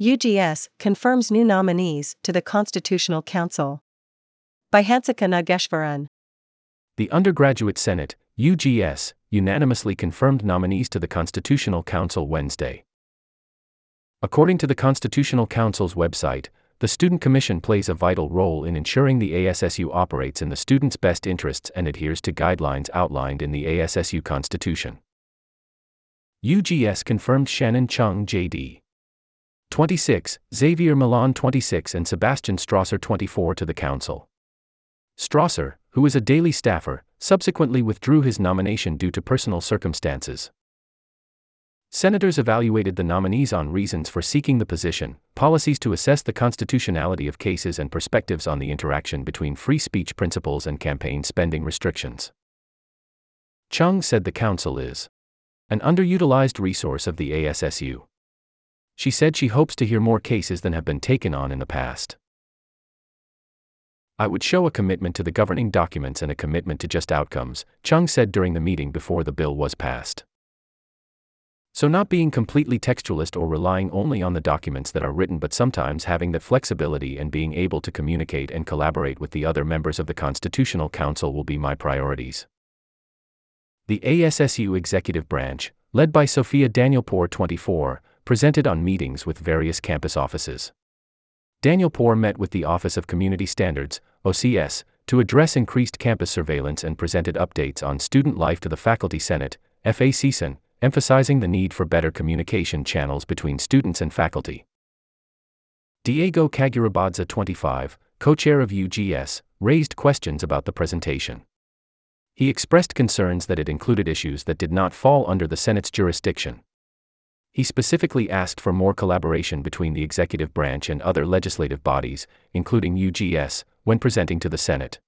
UGS confirms new nominees to the Constitutional Council. By Hansika Nageshwaran. The Undergraduate Senate, UGS, unanimously confirmed nominees to the Constitutional Council Wednesday. According to the Constitutional Council's website, the Student Commission plays a vital role in ensuring the ASSU operates in the students' best interests and adheres to guidelines outlined in the ASSU Constitution. UGS confirmed Shannon Chung, JD. 26, Xavier Milan 26 and Sebastian Strasser 24 to the Council. Strasser, who is a daily staffer, subsequently withdrew his nomination due to personal circumstances. Senators evaluated the nominees on reasons for seeking the position, policies to assess the constitutionality of cases, and perspectives on the interaction between free speech principles and campaign spending restrictions. Chung said the council is an underutilized resource of the ASSU. She said she hopes to hear more cases than have been taken on in the past. I would show a commitment to the governing documents and a commitment to just outcomes, Chung said during the meeting before the bill was passed. So, not being completely textualist or relying only on the documents that are written, but sometimes having that flexibility and being able to communicate and collaborate with the other members of the Constitutional Council will be my priorities. The ASSU Executive Branch, led by Sophia Danielpour 24, presented on meetings with various campus offices. Danielpour met with the Office of Community Standards, OCS, to address increased campus surveillance and presented updates on student life to the Faculty Senate, FACSEN, emphasizing the need for better communication channels between students and faculty. Diego Kagurabadze 25, co-chair of UGS, raised questions about the presentation. He expressed concerns that it included issues that did not fall under the Senate's jurisdiction. He specifically asked for more collaboration between the executive branch and other legislative bodies, including UGS, when presenting to the Senate.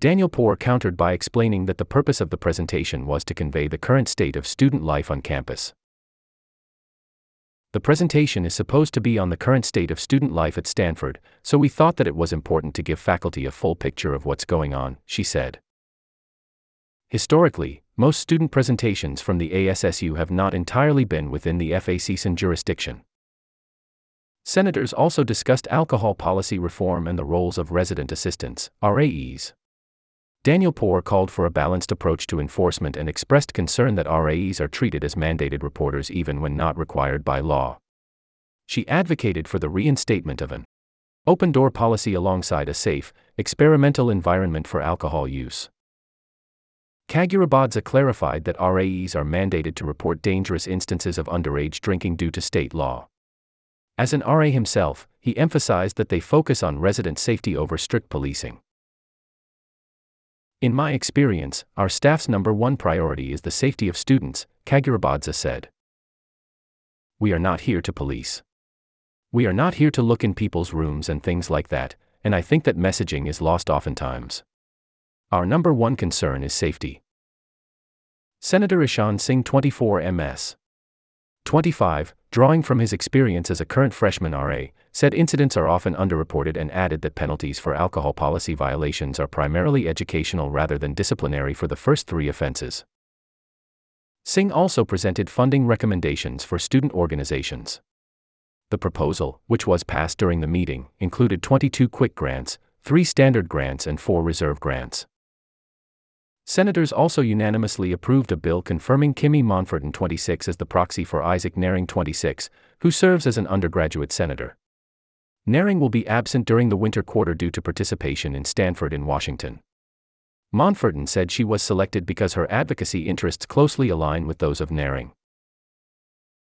Danielpour countered by explaining that the purpose of the presentation was to convey the current state of student life on campus. The presentation is supposed to be on the current state of student life at Stanford, so we thought that it was important to give faculty a full picture of what's going on, she said. Historically, most student presentations from the ASSU have not entirely been within the FACSEN jurisdiction. Senators also discussed alcohol policy reform and the roles of resident assistants, RAEs. Danielpour called for a balanced approach to enforcement and expressed concern that RAEs are treated as mandated reporters even when not required by law. She advocated for the reinstatement of an open door policy alongside a safe, experimental environment for alcohol use. Kagurabadze clarified that RAEs are mandated to report dangerous instances of underage drinking due to state law. As an RA himself, he emphasized that they focus on resident safety over strict policing. In my experience, our staff's number one priority is the safety of students, Kagurabadze said. We are not here to police. We are not here to look in people's rooms and things like that, and I think that messaging is lost oftentimes. Our number one concern is safety. Senator Ishan Singh 24 MS. 25, drawing from his experience as a current freshman RA, said incidents are often underreported and added that penalties for alcohol policy violations are primarily educational rather than disciplinary for the first three offenses. Singh also presented funding recommendations for student organizations. The proposal, which was passed during the meeting, included 22 quick grants, 3 standard grants, and 4 reserve grants. Senators also unanimously approved a bill confirming Kimmy Monforton 26 as the proxy for Isaac Nehring 26, who serves as an undergraduate senator. Nehring will be absent during the winter quarter due to participation in Stanford in Washington. Monforton said she was selected because her advocacy interests closely align with those of Nehring.